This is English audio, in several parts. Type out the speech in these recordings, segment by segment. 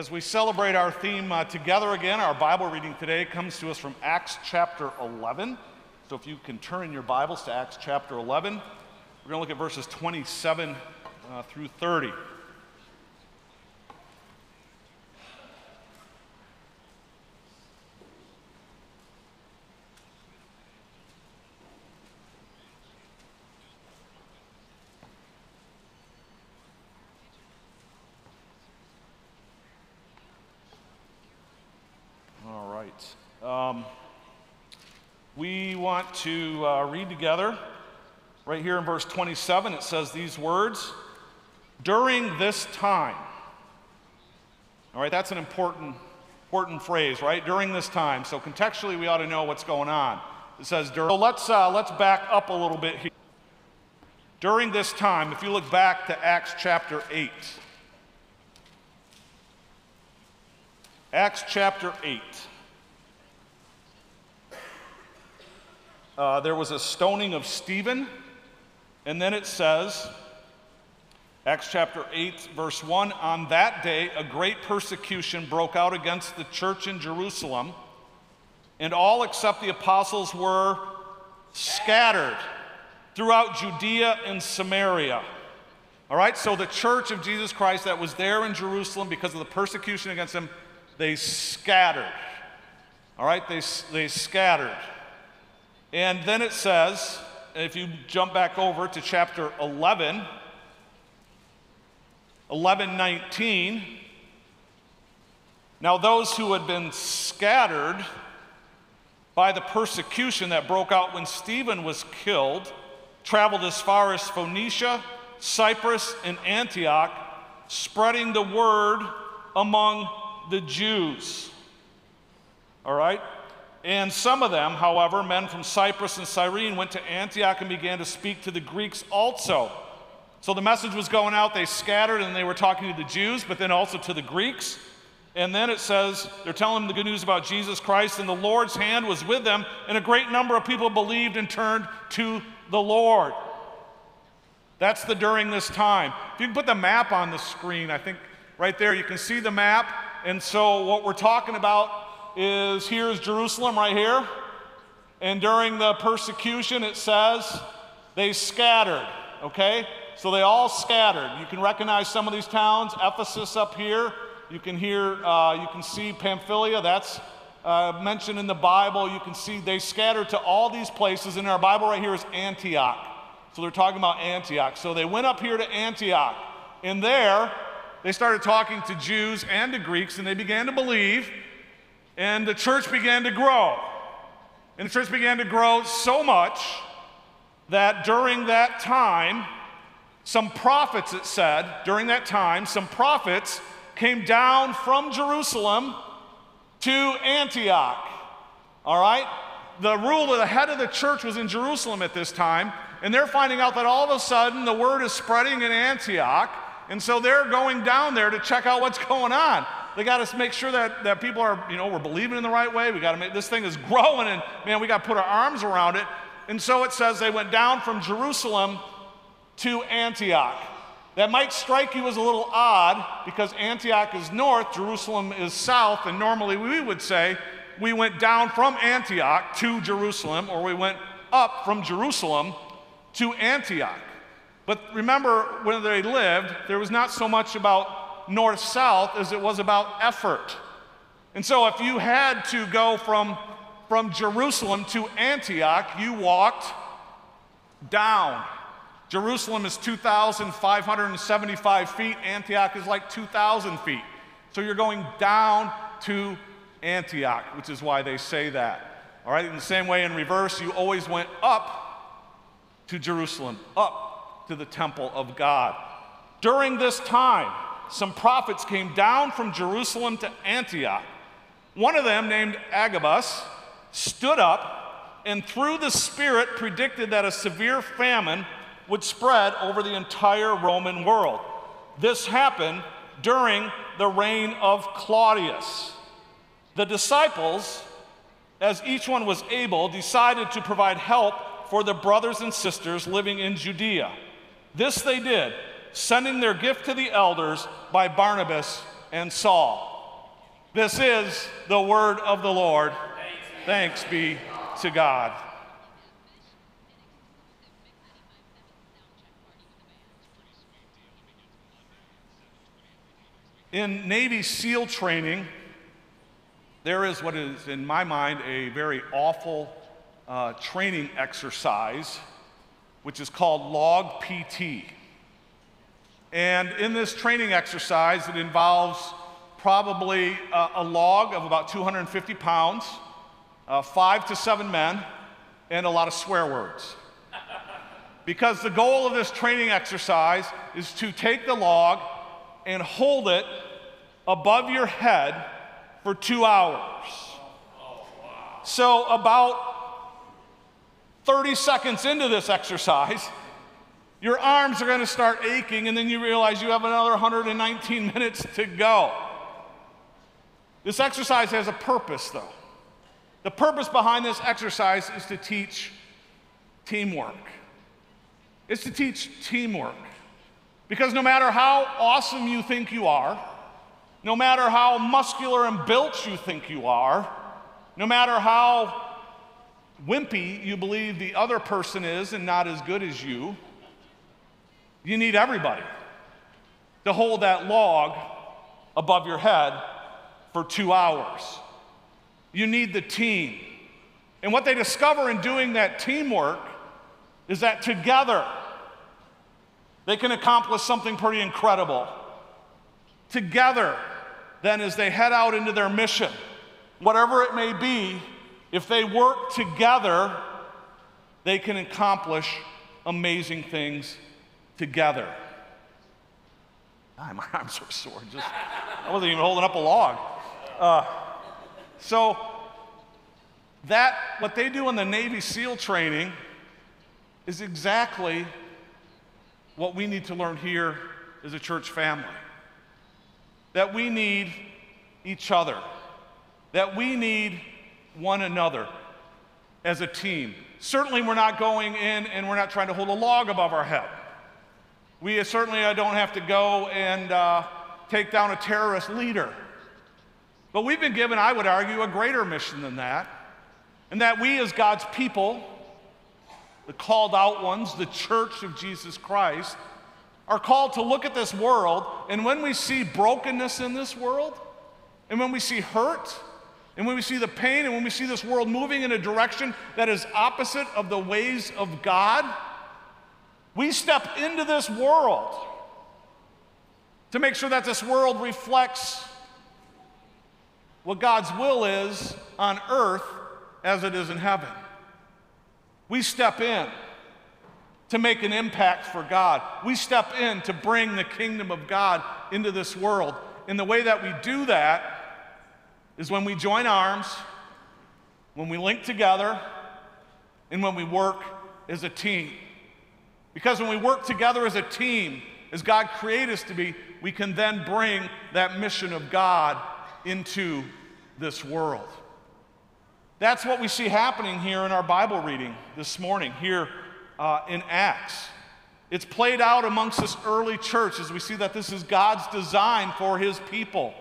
as we celebrate our theme uh, together again, our Bible reading today comes to us from Acts chapter 11. So if you can turn your Bibles to Acts chapter 11, we're going to look at verses 27 uh, through 30. Um, we want to uh, read together. Right here in verse 27, it says these words during this time. All right, that's an important, important phrase, right? During this time. So contextually, we ought to know what's going on. It says during. So let's, uh, let's back up a little bit here. During this time, if you look back to Acts chapter 8, Acts chapter 8. Uh, there was a stoning of Stephen. And then it says, Acts chapter 8, verse 1 On that day, a great persecution broke out against the church in Jerusalem, and all except the apostles were scattered throughout Judea and Samaria. All right, so the church of Jesus Christ that was there in Jerusalem because of the persecution against them, they scattered. All right, they, they scattered. And then it says, if you jump back over to chapter 11, 11 19, now those who had been scattered by the persecution that broke out when Stephen was killed traveled as far as Phoenicia, Cyprus, and Antioch, spreading the word among the Jews. All right? And some of them, however, men from Cyprus and Cyrene, went to Antioch and began to speak to the Greeks also. So the message was going out, they scattered and they were talking to the Jews, but then also to the Greeks. And then it says they're telling them the good news about Jesus Christ, and the Lord's hand was with them, and a great number of people believed and turned to the Lord. That's the during this time. If you can put the map on the screen, I think right there you can see the map. And so what we're talking about is here's Jerusalem right here. And during the persecution, it says they scattered, okay? So they all scattered. You can recognize some of these towns. Ephesus up here. You can hear, uh, you can see Pamphylia. That's uh, mentioned in the Bible. You can see they scattered to all these places. And our Bible right here is Antioch. So they're talking about Antioch. So they went up here to Antioch. And there, they started talking to Jews and to Greeks, and they began to believe and the church began to grow. And the church began to grow so much that during that time, some prophets, it said, during that time, some prophets came down from Jerusalem to Antioch. All right? The rule of the head of the church was in Jerusalem at this time, and they're finding out that all of a sudden the word is spreading in Antioch, and so they're going down there to check out what's going on. They got to make sure that, that people are, you know, we're believing in the right way. We got to make this thing is growing, and man, we got to put our arms around it. And so it says they went down from Jerusalem to Antioch. That might strike you as a little odd because Antioch is north, Jerusalem is south, and normally we would say we went down from Antioch to Jerusalem, or we went up from Jerusalem to Antioch. But remember, when they lived, there was not so much about north south as it was about effort. And so, if you had to go from, from Jerusalem to Antioch, you walked down. Jerusalem is 2,575 feet, Antioch is like 2,000 feet. So, you're going down to Antioch, which is why they say that. All right, in the same way, in reverse, you always went up to Jerusalem, up to the temple of God. During this time, some prophets came down from Jerusalem to Antioch. One of them, named Agabus, stood up and through the Spirit predicted that a severe famine would spread over the entire Roman world. This happened during the reign of Claudius. The disciples, as each one was able, decided to provide help for the brothers and sisters living in Judea. This they did sending their gift to the elders by Barnabas and Saul. This is the word of the Lord. Thanks be to God. In Navy SEAL training, there is what is, in my mind, a very awful uh, training exercise, which is called log PT. And in this training exercise, it involves probably a, a log of about 250 pounds, uh, five to seven men, and a lot of swear words. Because the goal of this training exercise is to take the log and hold it above your head for two hours. So, about 30 seconds into this exercise, your arms are going to start aching, and then you realize you have another 119 minutes to go. This exercise has a purpose, though. The purpose behind this exercise is to teach teamwork. It's to teach teamwork. Because no matter how awesome you think you are, no matter how muscular and built you think you are, no matter how wimpy you believe the other person is and not as good as you, you need everybody to hold that log above your head for two hours. You need the team. And what they discover in doing that teamwork is that together, they can accomplish something pretty incredible. Together, then, as they head out into their mission, whatever it may be, if they work together, they can accomplish amazing things together. God, my arms are sore. Just, I wasn't even holding up a log. Uh, so, that, what they do in the Navy SEAL training is exactly what we need to learn here as a church family. That we need each other, that we need one another as a team. Certainly, we're not going in and we're not trying to hold a log above our head. We certainly uh, don't have to go and uh, take down a terrorist leader. But we've been given, I would argue, a greater mission than that. And that we, as God's people, the called out ones, the church of Jesus Christ, are called to look at this world, and when we see brokenness in this world, and when we see hurt, and when we see the pain, and when we see this world moving in a direction that is opposite of the ways of God, we step into this world to make sure that this world reflects what God's will is on earth as it is in heaven. We step in to make an impact for God. We step in to bring the kingdom of God into this world. And the way that we do that is when we join arms, when we link together, and when we work as a team. Because when we work together as a team, as God created us to be, we can then bring that mission of God into this world. That's what we see happening here in our Bible reading this morning, here uh, in Acts. It's played out amongst this early church as we see that this is God's design for his people.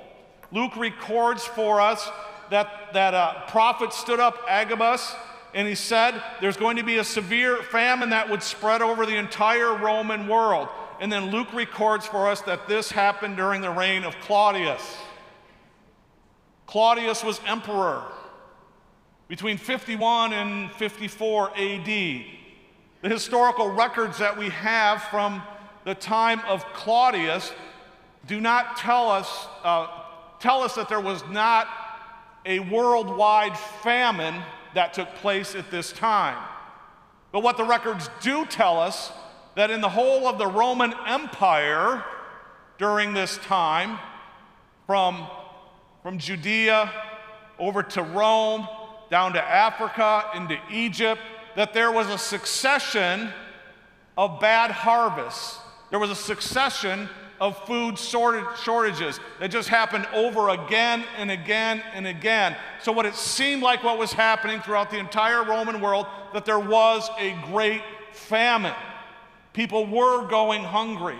Luke records for us that, that a uh, prophet stood up, Agabus, and he said there's going to be a severe famine that would spread over the entire Roman world. And then Luke records for us that this happened during the reign of Claudius. Claudius was emperor between 51 and 54 AD. The historical records that we have from the time of Claudius do not tell us, uh, tell us that there was not a worldwide famine that took place at this time. But what the records do tell us that in the whole of the Roman Empire during this time, from, from Judea over to Rome, down to Africa, into Egypt, that there was a succession of bad harvests. There was a succession of food shortages that just happened over again and again and again. So, what it seemed like what was happening throughout the entire Roman world, that there was a great famine. People were going hungry.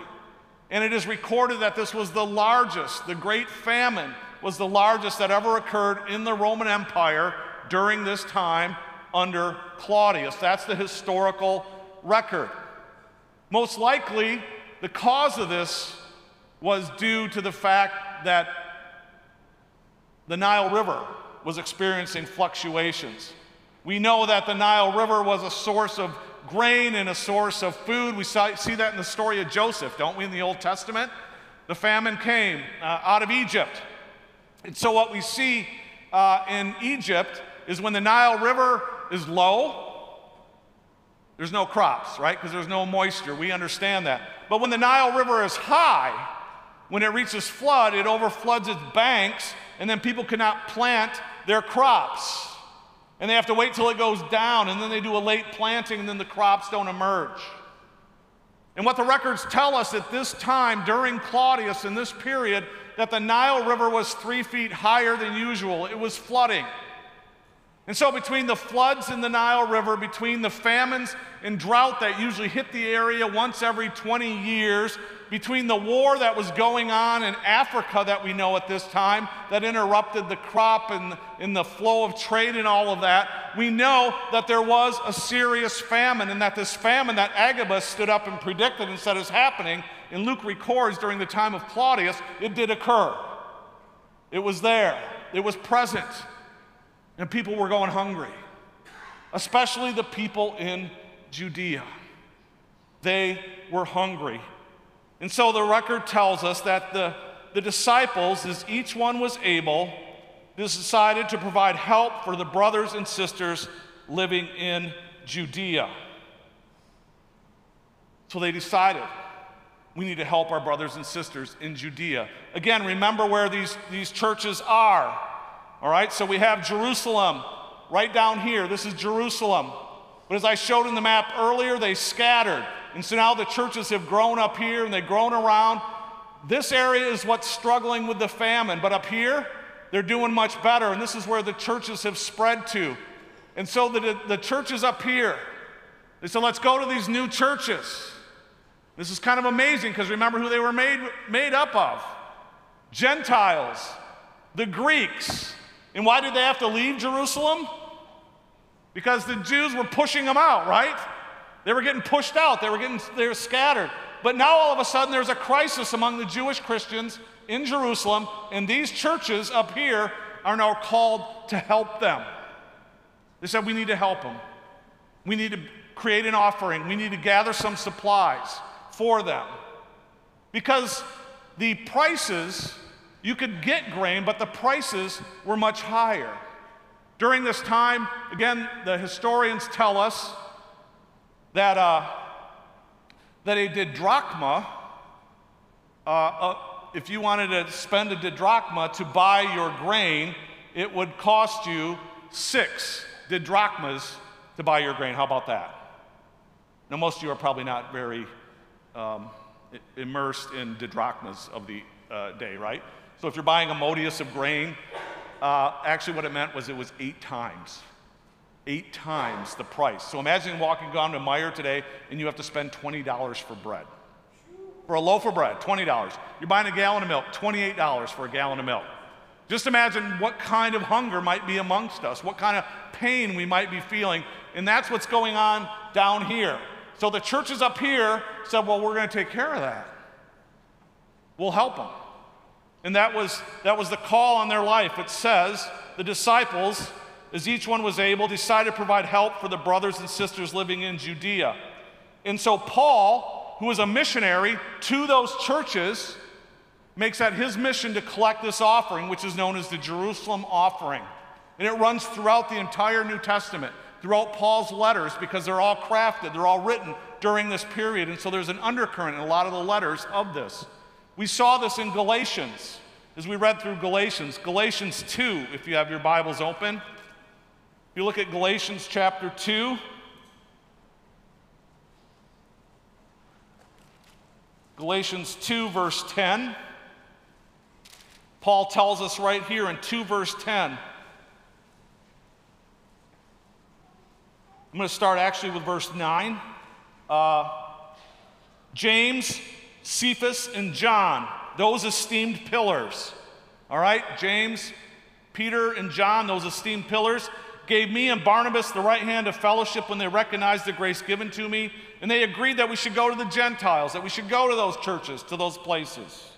And it is recorded that this was the largest, the great famine was the largest that ever occurred in the Roman Empire during this time under Claudius. That's the historical record. Most likely, the cause of this was due to the fact that the Nile River was experiencing fluctuations. We know that the Nile River was a source of grain and a source of food. We see that in the story of Joseph, don't we, in the Old Testament? The famine came uh, out of Egypt. And so, what we see uh, in Egypt is when the Nile River is low, there's no crops, right? Because there's no moisture. We understand that. But when the Nile River is high, when it reaches flood, it overfloods its banks, and then people cannot plant their crops. And they have to wait till it goes down, and then they do a late planting, and then the crops don't emerge. And what the records tell us at this time, during Claudius, in this period, that the Nile River was three feet higher than usual. It was flooding. And so, between the floods in the Nile River, between the famines and drought that usually hit the area once every 20 years, between the war that was going on in Africa that we know at this time, that interrupted the crop and, and the flow of trade and all of that, we know that there was a serious famine, and that this famine that Agabus stood up and predicted and said is happening, and Luke records during the time of Claudius, it did occur. It was there, it was present and people were going hungry, especially the people in Judea. They were hungry. And so the record tells us that the, the disciples, as each one was able, decided to provide help for the brothers and sisters living in Judea. So they decided we need to help our brothers and sisters in Judea. Again, remember where these, these churches are. All right, so we have Jerusalem right down here. This is Jerusalem. But as I showed in the map earlier, they scattered. And so now the churches have grown up here and they've grown around. This area is what's struggling with the famine. But up here, they're doing much better. And this is where the churches have spread to. And so the, the churches up here, they said, let's go to these new churches. This is kind of amazing because remember who they were made, made up of Gentiles, the Greeks, and why did they have to leave Jerusalem? Because the Jews were pushing them out, right? They were getting pushed out, they were getting they were scattered. But now all of a sudden there's a crisis among the Jewish Christians in Jerusalem, and these churches up here are now called to help them. They said, We need to help them. We need to create an offering. We need to gather some supplies for them. Because the prices you could get grain, but the prices were much higher. During this time, again, the historians tell us that, uh, that a didrachma, uh, uh, if you wanted to spend a didrachma to buy your grain, it would cost you six didrachmas to buy your grain. How about that? Now, most of you are probably not very um, immersed in didrachmas of the uh, day, right? So if you're buying a modius of grain, uh, actually what it meant was it was eight times. Eight times the price. So imagine walking down to Meijer today and you have to spend $20 for bread. For a loaf of bread, $20. You're buying a gallon of milk, $28 for a gallon of milk. Just imagine what kind of hunger might be amongst us, what kind of pain we might be feeling. And that's what's going on down here. So the churches up here said, well, we're going to take care of that. We'll help them. And that was, that was the call on their life. It says the disciples, as each one was able, decided to provide help for the brothers and sisters living in Judea. And so Paul, who was a missionary to those churches, makes that his mission to collect this offering, which is known as the Jerusalem offering. And it runs throughout the entire New Testament, throughout Paul's letters, because they're all crafted, they're all written during this period. And so there's an undercurrent in a lot of the letters of this. We saw this in Galatians as we read through Galatians. Galatians 2, if you have your Bibles open. If you look at Galatians chapter 2, Galatians 2, verse 10. Paul tells us right here in 2, verse 10. I'm going to start actually with verse 9. Uh, James, Cephas, and John, those esteemed pillars, All right, James, Peter, and John, those esteemed pillars, gave me and Barnabas the right hand of fellowship when they recognized the grace given to me, and they agreed that we should go to the Gentiles, that we should go to those churches, to those places.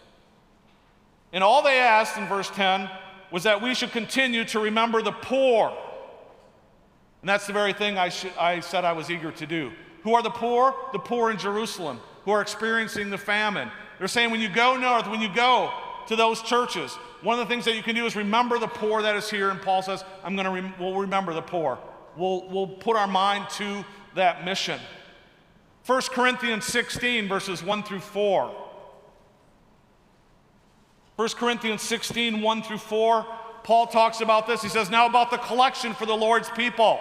And all they asked in verse 10 was that we should continue to remember the poor. And that's the very thing I, sh- I said I was eager to do. Who are the poor? The poor in Jerusalem, who are experiencing the famine. They're saying when you go north, when you go to those churches, one of the things that you can do is remember the poor that is here. And Paul says, I'm going to, we'll remember the poor. We'll, we'll put our mind to that mission. 1 Corinthians 16, verses 1 through 4. 1 Corinthians 16, 1 through 4, Paul talks about this. He says, Now about the collection for the Lord's people.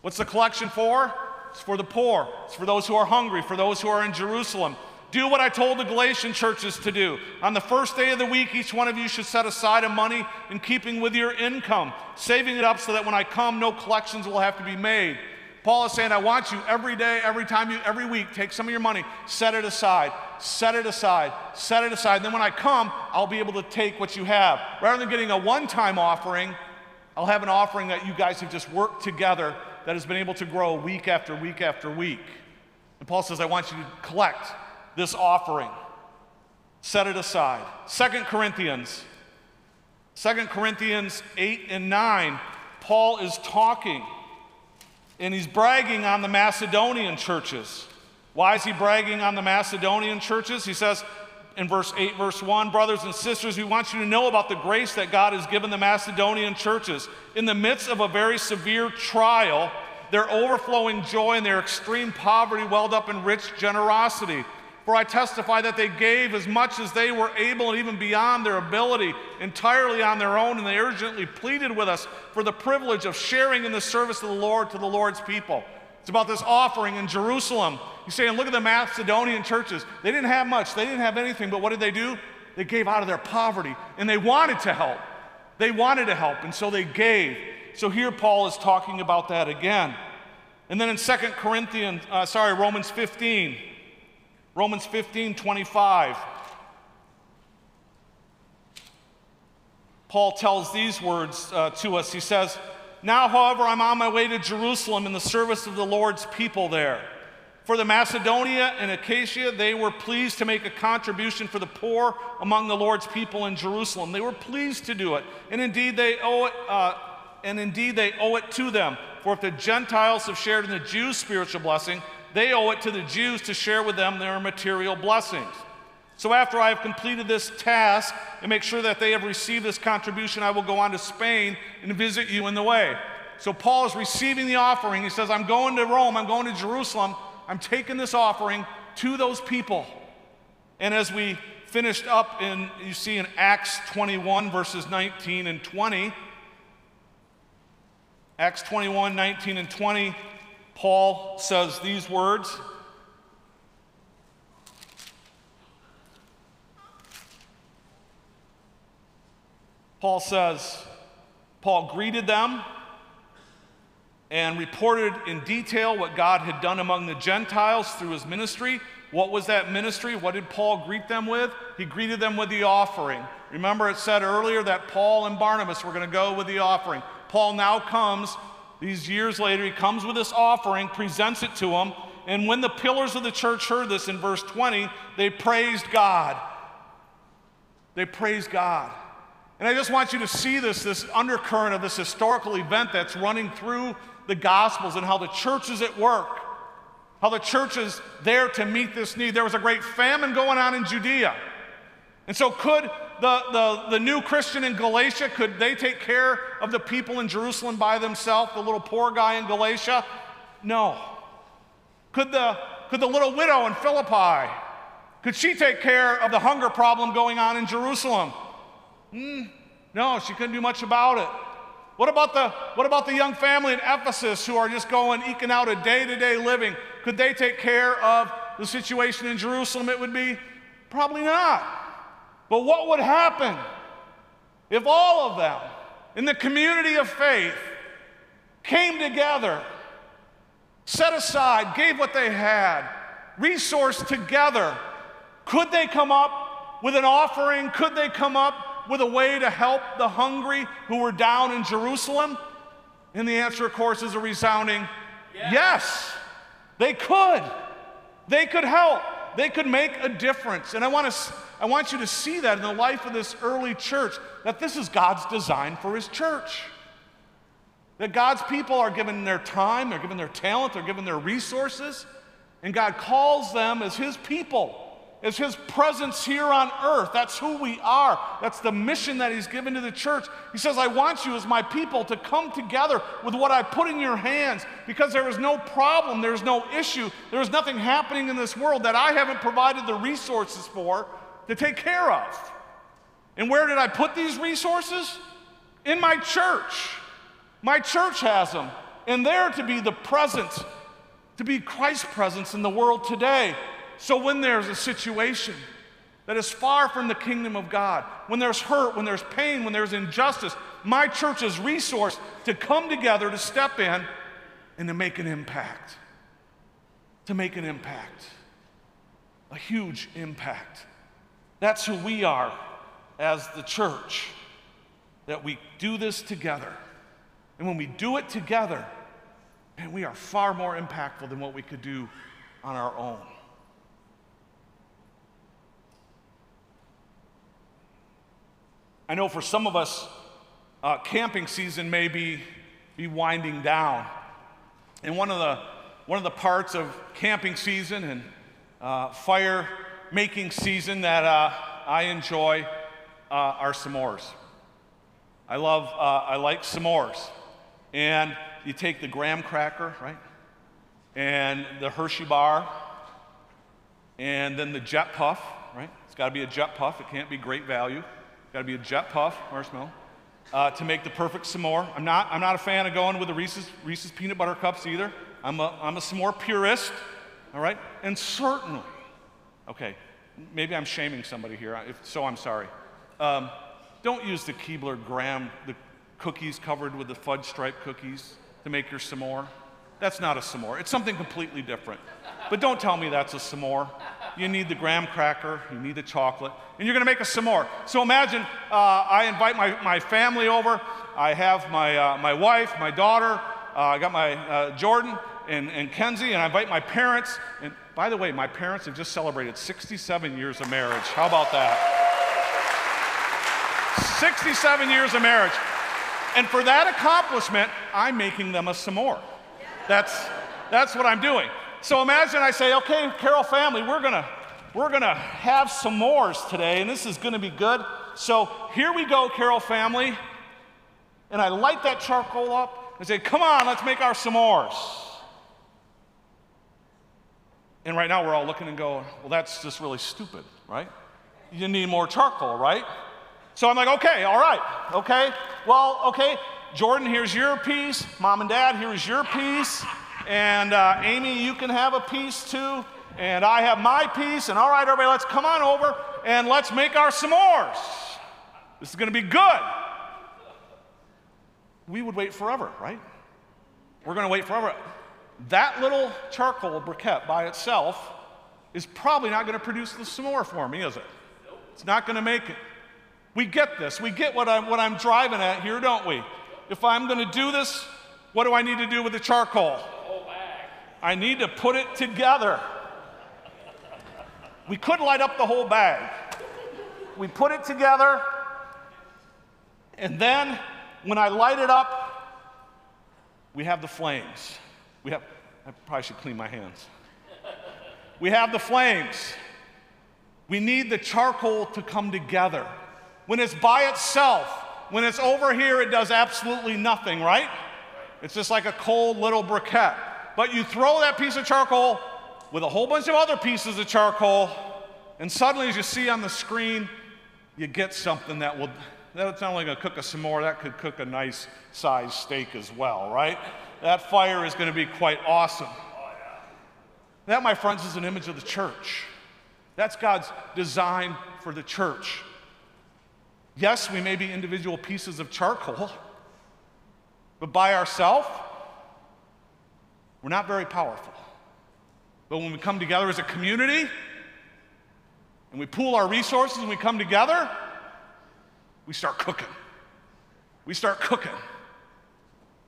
What's the collection for? It's for the poor, it's for those who are hungry, for those who are in Jerusalem. Do what I told the Galatian churches to do. On the first day of the week, each one of you should set aside a money in keeping with your income, saving it up so that when I come, no collections will have to be made. Paul is saying, I want you every day, every time you, every week, take some of your money, set it aside, set it aside, set it aside. then when I come, I'll be able to take what you have. Rather than getting a one time offering, I'll have an offering that you guys have just worked together that has been able to grow week after week after week. And Paul says, I want you to collect this offering, set it aside. Second Corinthians, Second Corinthians 8 and 9, Paul is talking and he's bragging on the Macedonian churches. Why is he bragging on the Macedonian churches? He says in verse 8, verse 1 Brothers and sisters, we want you to know about the grace that God has given the Macedonian churches. In the midst of a very severe trial, their overflowing joy and their extreme poverty welled up in rich generosity. For I testify that they gave as much as they were able and even beyond their ability, entirely on their own, and they urgently pleaded with us for the privilege of sharing in the service of the Lord to the Lord's people. It's about this offering in Jerusalem. You He's saying, look at the Macedonian churches. They didn't have much, they didn't have anything, but what did they do? They gave out of their poverty, and they wanted to help. They wanted to help, and so they gave. So here Paul is talking about that again. And then in Second Corinthians, uh, sorry, Romans 15, Romans 15 25. Paul tells these words uh, to us. He says, Now, however, I'm on my way to Jerusalem in the service of the Lord's people there. For the Macedonia and Achaia, they were pleased to make a contribution for the poor among the Lord's people in Jerusalem. They were pleased to do it, and indeed they owe it. Uh, and indeed they owe it to them. For if the Gentiles have shared in the Jews' spiritual blessing, they owe it to the Jews to share with them their material blessings. So after I have completed this task and make sure that they have received this contribution, I will go on to Spain and visit you in the way. So Paul is receiving the offering. He says, I'm going to Rome, I'm going to Jerusalem, I'm taking this offering to those people. And as we finished up in, you see in Acts 21, verses 19 and 20, Acts 21, 19 and 20, Paul says these words Paul says, Paul greeted them and reported in detail what God had done among the Gentiles through his ministry. What was that ministry? What did Paul greet them with? He greeted them with the offering. Remember, it said earlier that Paul and Barnabas were going to go with the offering. Paul now comes these years later, he comes with this offering, presents it to them, and when the pillars of the church heard this in verse 20, they praised God. They praised God. And I just want you to see this, this undercurrent of this historical event that's running through the Gospels and how the church is at work, how the church is there to meet this need. There was a great famine going on in Judea. And so, could the, the, the new Christian in Galatia, could they take care of the people in Jerusalem by themselves, the little poor guy in Galatia? No. Could the, could the little widow in Philippi, could she take care of the hunger problem going on in Jerusalem? Mm, no, she couldn't do much about it. What about, the, what about the young family in Ephesus who are just going, eking out a day to day living? Could they take care of the situation in Jerusalem? It would be probably not. But what would happen if all of them in the community of faith came together, set aside, gave what they had, resourced together? Could they come up with an offering? Could they come up with a way to help the hungry who were down in Jerusalem? And the answer, of course, is a resounding yes. yes. They could. They could help. They could make a difference. And I want, to, I want you to see that in the life of this early church, that this is God's design for His church. That God's people are given their time, they're given their talent, they're given their resources, and God calls them as His people is his presence here on earth. That's who we are. That's the mission that he's given to the church. He says, I want you as my people to come together with what I put in your hands because there is no problem, there is no issue, there is nothing happening in this world that I haven't provided the resources for to take care of. And where did I put these resources? In my church. My church has them. And they're to be the presence, to be Christ's presence in the world today. So when there's a situation that is far from the kingdom of God, when there's hurt, when there's pain, when there's injustice, my church's resource to come together, to step in, and to make an impact. To make an impact. A huge impact. That's who we are as the church, that we do this together. And when we do it together, and we are far more impactful than what we could do on our own. I know for some of us, uh, camping season may be, be winding down. And one of the, one of the parts of camping season and uh, fire making season that uh, I enjoy uh, are s'mores. I love, uh, I like s'mores. And you take the graham cracker, right? And the Hershey bar, and then the jet puff, right? It's got to be a jet puff, it can't be great value. Got to be a jet puff marshmallow uh, to make the perfect s'more. I'm not, I'm not a fan of going with the Reese's, Reese's peanut butter cups either. I'm a, I'm a s'more purist, all right? And certainly, okay, maybe I'm shaming somebody here, if so, I'm sorry. Um, don't use the Keebler graham, the cookies covered with the fudge stripe cookies to make your s'more. That's not a s'more. It's something completely different. But don't tell me that's a s'more you need the graham cracker, you need the chocolate, and you're gonna make a s'more. So imagine uh, I invite my, my family over. I have my, uh, my wife, my daughter, uh, I got my uh, Jordan and, and Kenzie, and I invite my parents. And by the way, my parents have just celebrated 67 years of marriage. How about that? 67 years of marriage. And for that accomplishment, I'm making them a s'more. That's, that's what I'm doing. So imagine I say, okay, Carol family, we're gonna we're gonna have s'mores today, and this is gonna be good. So here we go, Carol family. And I light that charcoal up and say, come on, let's make our s'mores. And right now we're all looking and going, well, that's just really stupid, right? You need more charcoal, right? So I'm like, okay, all right, okay. Well, okay, Jordan, here's your piece. Mom and dad, here's your piece. And uh, Amy, you can have a piece too. And I have my piece. And all right, everybody, let's come on over and let's make our s'mores. This is going to be good. We would wait forever, right? We're going to wait forever. That little charcoal briquette by itself is probably not going to produce the s'more for me, is it? It's not going to make it. We get this. We get what I'm, what I'm driving at here, don't we? If I'm going to do this, what do I need to do with the charcoal? I need to put it together. We could light up the whole bag. We put it together, and then when I light it up, we have the flames. We have, I probably should clean my hands. We have the flames. We need the charcoal to come together. When it's by itself, when it's over here, it does absolutely nothing, right? It's just like a cold little briquette. But you throw that piece of charcoal with a whole bunch of other pieces of charcoal, and suddenly, as you see on the screen, you get something that will, that's not only gonna cook a s'more, that could cook a nice sized steak as well, right? That fire is gonna be quite awesome. That, my friends, is an image of the church. That's God's design for the church. Yes, we may be individual pieces of charcoal, but by ourselves, we're not very powerful. But when we come together as a community, and we pool our resources and we come together, we start cooking. We start cooking.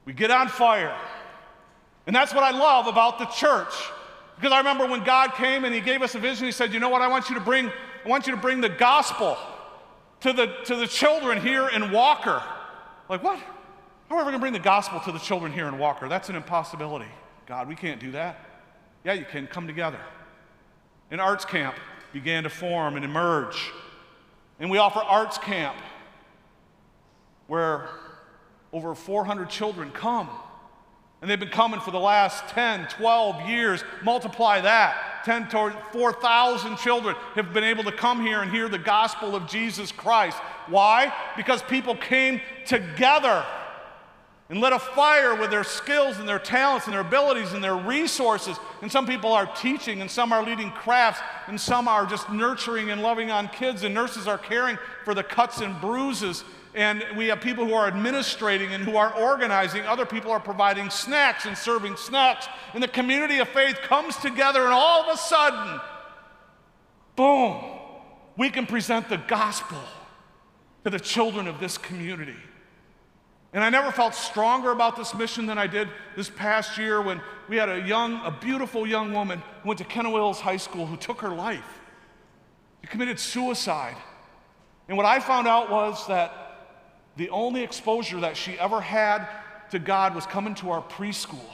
We get on fire. And that's what I love about the church. Because I remember when God came and He gave us a vision, He said, You know what? I want you to bring, I want you to bring the gospel to the, to the children here in Walker. Like, what? How are we going to bring the gospel to the children here in Walker? That's an impossibility. God, we can't do that. Yeah, you can. Come together. An arts camp began to form and emerge. And we offer arts camp where over 400 children come. And they've been coming for the last 10, 12 years. Multiply that. 10 to 4,000 children have been able to come here and hear the gospel of Jesus Christ. Why? Because people came together and lit a fire with their skills and their talents and their abilities and their resources. And some people are teaching, and some are leading crafts, and some are just nurturing and loving on kids, and nurses are caring for the cuts and bruises and we have people who are administrating and who are organizing. Other people are providing snacks and serving snacks. And the community of faith comes together, and all of a sudden, boom, we can present the gospel to the children of this community. And I never felt stronger about this mission than I did this past year when we had a young, a beautiful young woman who went to Kennewill High School who took her life. She committed suicide. And what I found out was that the only exposure that she ever had to God was coming to our preschool,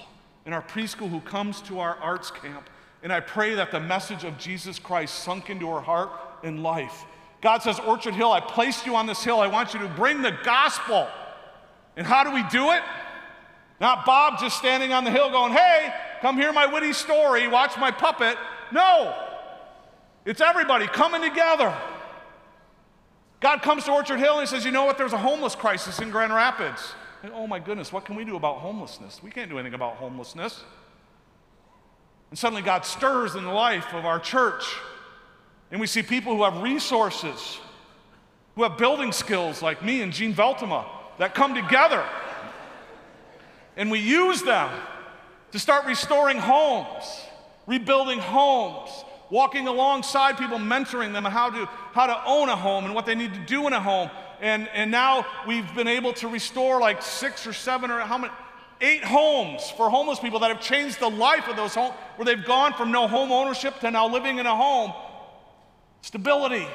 in our preschool who comes to our arts camp. And I pray that the message of Jesus Christ sunk into her heart and life. God says, Orchard Hill, I placed you on this hill. I want you to bring the gospel. And how do we do it? Not Bob just standing on the hill going, hey, come hear my witty story, watch my puppet. No, it's everybody coming together. God comes to Orchard Hill and he says, You know what? There's a homeless crisis in Grand Rapids. And, oh my goodness, what can we do about homelessness? We can't do anything about homelessness. And suddenly God stirs in the life of our church. And we see people who have resources, who have building skills like me and Gene Veltema that come together. And we use them to start restoring homes, rebuilding homes, walking alongside people, mentoring them how to, how to own a home and what they need to do in a home. And, and now we've been able to restore like six or seven or how many, eight homes for homeless people that have changed the life of those homes, where they've gone from no home ownership to now living in a home. Stability,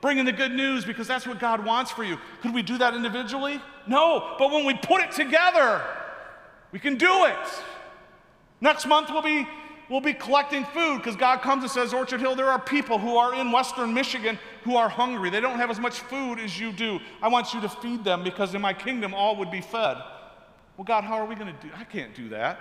bringing the good news because that's what God wants for you. Could we do that individually? No, but when we put it together, we can do it. Next month we'll be we'll be collecting food because God comes and says, Orchard Hill, there are people who are in Western Michigan who are hungry. They don't have as much food as you do. I want you to feed them because in my kingdom all would be fed. Well, God, how are we going to do? I can't do that.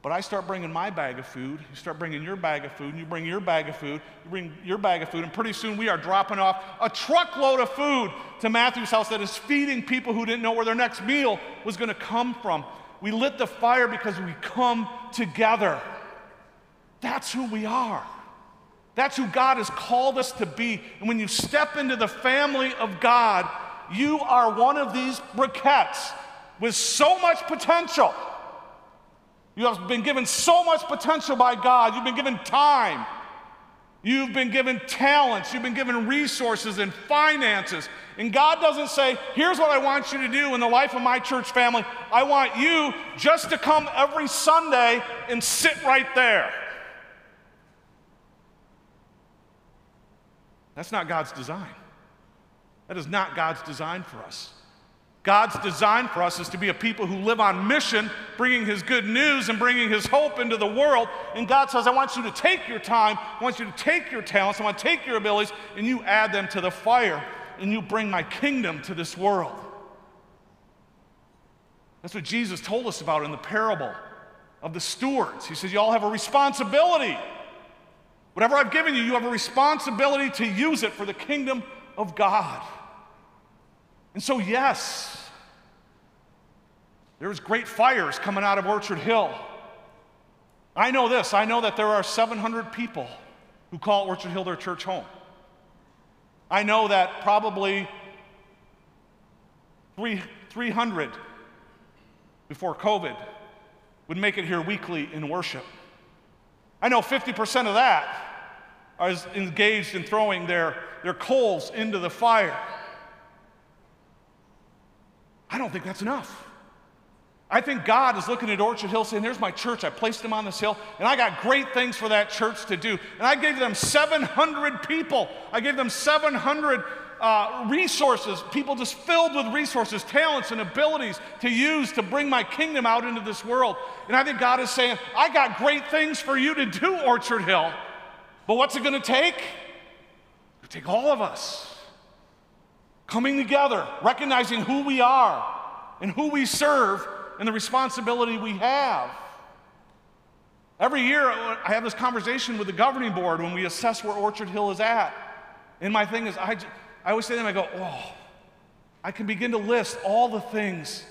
But I start bringing my bag of food. You start bringing your bag of food, and you bring your bag of food. You bring your bag of food, and pretty soon we are dropping off a truckload of food to Matthew's house that is feeding people who didn't know where their next meal was going to come from. We lit the fire because we come together. That's who we are. That's who God has called us to be. And when you step into the family of God, you are one of these briquettes with so much potential. You have been given so much potential by God. You've been given time. You've been given talents. You've been given resources and finances. And God doesn't say, here's what I want you to do in the life of my church family. I want you just to come every Sunday and sit right there. That's not God's design. That is not God's design for us. God's design for us is to be a people who live on mission, bringing His good news and bringing His hope into the world. And God says, I want you to take your time, I want you to take your talents, I want to take your abilities, and you add them to the fire, and you bring my kingdom to this world. That's what Jesus told us about in the parable of the stewards. He says, You all have a responsibility. Whatever I've given you, you have a responsibility to use it for the kingdom of God. And so, yes, there's great fires coming out of Orchard Hill. I know this I know that there are 700 people who call Orchard Hill their church home. I know that probably 300 before COVID would make it here weekly in worship. I know 50% of that are engaged in throwing their, their coals into the fire. I don't think that's enough. I think God is looking at Orchard Hill saying, There's my church. I placed them on this hill, and I got great things for that church to do. And I gave them 700 people. I gave them 700 uh, resources, people just filled with resources, talents, and abilities to use to bring my kingdom out into this world. And I think God is saying, I got great things for you to do, Orchard Hill. But what's it going to take? It'll take all of us coming together, recognizing who we are and who we serve and the responsibility we have. Every year, I have this conversation with the governing board when we assess where Orchard Hill is at. And my thing is, I, I always say to them, I go, oh, I can begin to list all the things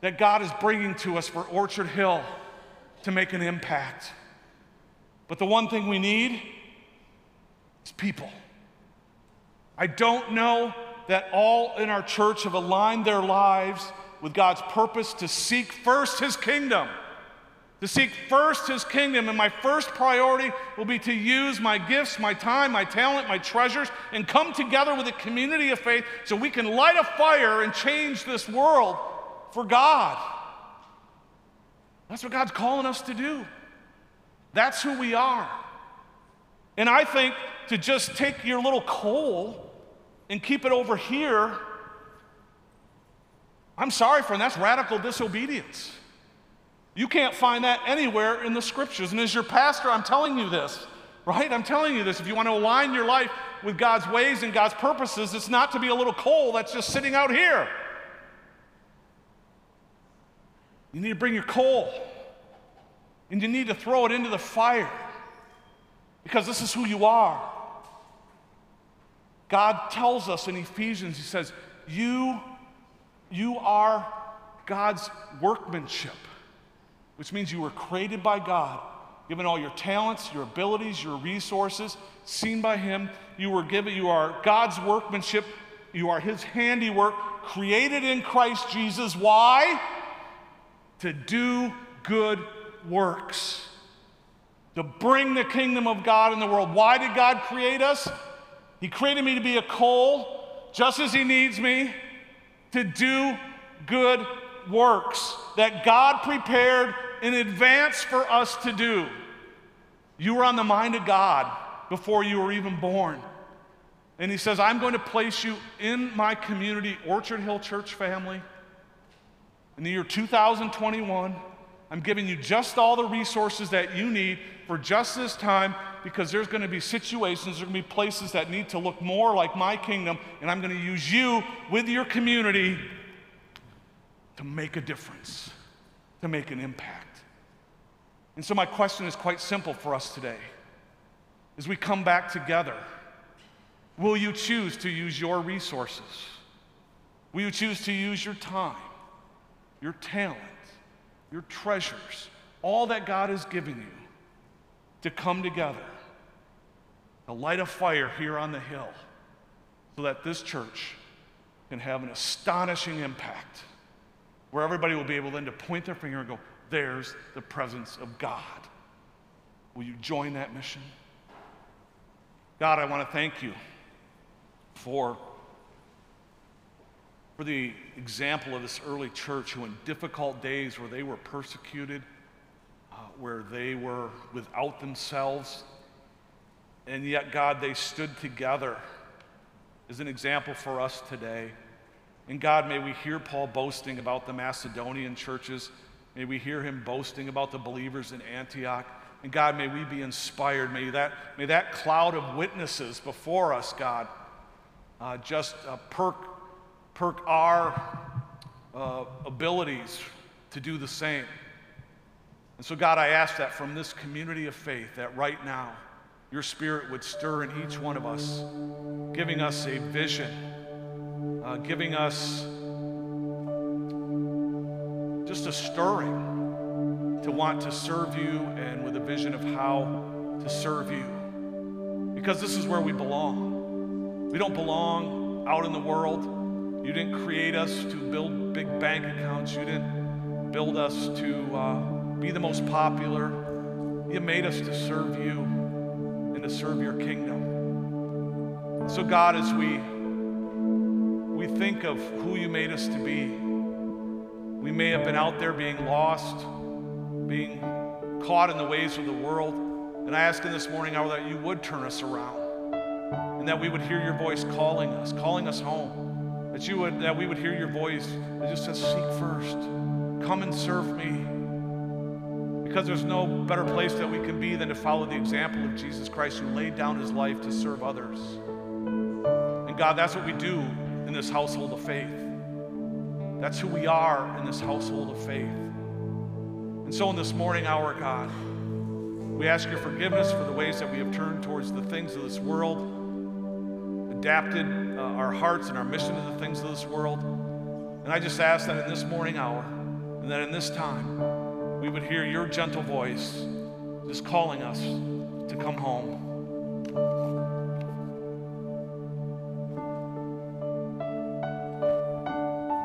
that God is bringing to us for Orchard Hill to make an impact. But the one thing we need is people. I don't know that all in our church have aligned their lives with God's purpose to seek first His kingdom to seek first his kingdom, and my first priority will be to use my gifts, my time, my talent, my treasures, and come together with a community of faith so we can light a fire and change this world for God. That's what God's calling us to do. That's who we are. And I think to just take your little coal and keep it over here, I'm sorry, friend, that's radical disobedience. You can't find that anywhere in the scriptures. And as your pastor, I'm telling you this, right? I'm telling you this. If you want to align your life with God's ways and God's purposes, it's not to be a little coal that's just sitting out here. You need to bring your coal and you need to throw it into the fire because this is who you are. God tells us in Ephesians, He says, You, you are God's workmanship which means you were created by God, given all your talents, your abilities, your resources, seen by Him. You were given, you are God's workmanship, you are His handiwork, created in Christ Jesus. Why? To do good works, to bring the kingdom of God in the world. Why did God create us? He created me to be a coal, just as He needs me, to do good works that God prepared in advance for us to do. You were on the mind of God before you were even born. And He says, I'm going to place you in my community, Orchard Hill Church family. In the year 2021, I'm giving you just all the resources that you need for just this time because there's going to be situations, there's going to be places that need to look more like my kingdom, and I'm going to use you with your community to make a difference, to make an impact. And so, my question is quite simple for us today. As we come back together, will you choose to use your resources? Will you choose to use your time, your talent, your treasures, all that God has given you to come together, to light a fire here on the hill so that this church can have an astonishing impact where everybody will be able then to point their finger and go, there's the presence of God. Will you join that mission? God, I want to thank you for, for the example of this early church who, in difficult days where they were persecuted, uh, where they were without themselves, and yet, God, they stood together as an example for us today. And God, may we hear Paul boasting about the Macedonian churches May we hear him boasting about the believers in Antioch. And God, may we be inspired. May that, may that cloud of witnesses before us, God, uh, just uh, perk, perk our uh, abilities to do the same. And so, God, I ask that from this community of faith, that right now, your spirit would stir in each one of us, giving us a vision, uh, giving us just a stirring to want to serve you and with a vision of how to serve you. Because this is where we belong. We don't belong out in the world. You didn't create us to build big bank accounts. You didn't build us to uh, be the most popular. You made us to serve you. and to serve your kingdom. So, God, as we, we think of who you made us to be, we may have been out there being lost, being caught in the ways of the world. And I ask in this morning hour that you would turn us around and that we would hear your voice calling us, calling us home. That you would that we would hear your voice that just says, seek first. Come and serve me. Because there's no better place that we can be than to follow the example of Jesus Christ who laid down his life to serve others. And God, that's what we do in this household of faith. That's who we are in this household of faith. And so in this morning hour, God, we ask your forgiveness for the ways that we have turned towards the things of this world, adapted uh, our hearts and our mission to the things of this world. And I just ask that in this morning hour, and that in this time, we would hear your gentle voice just calling us to come home.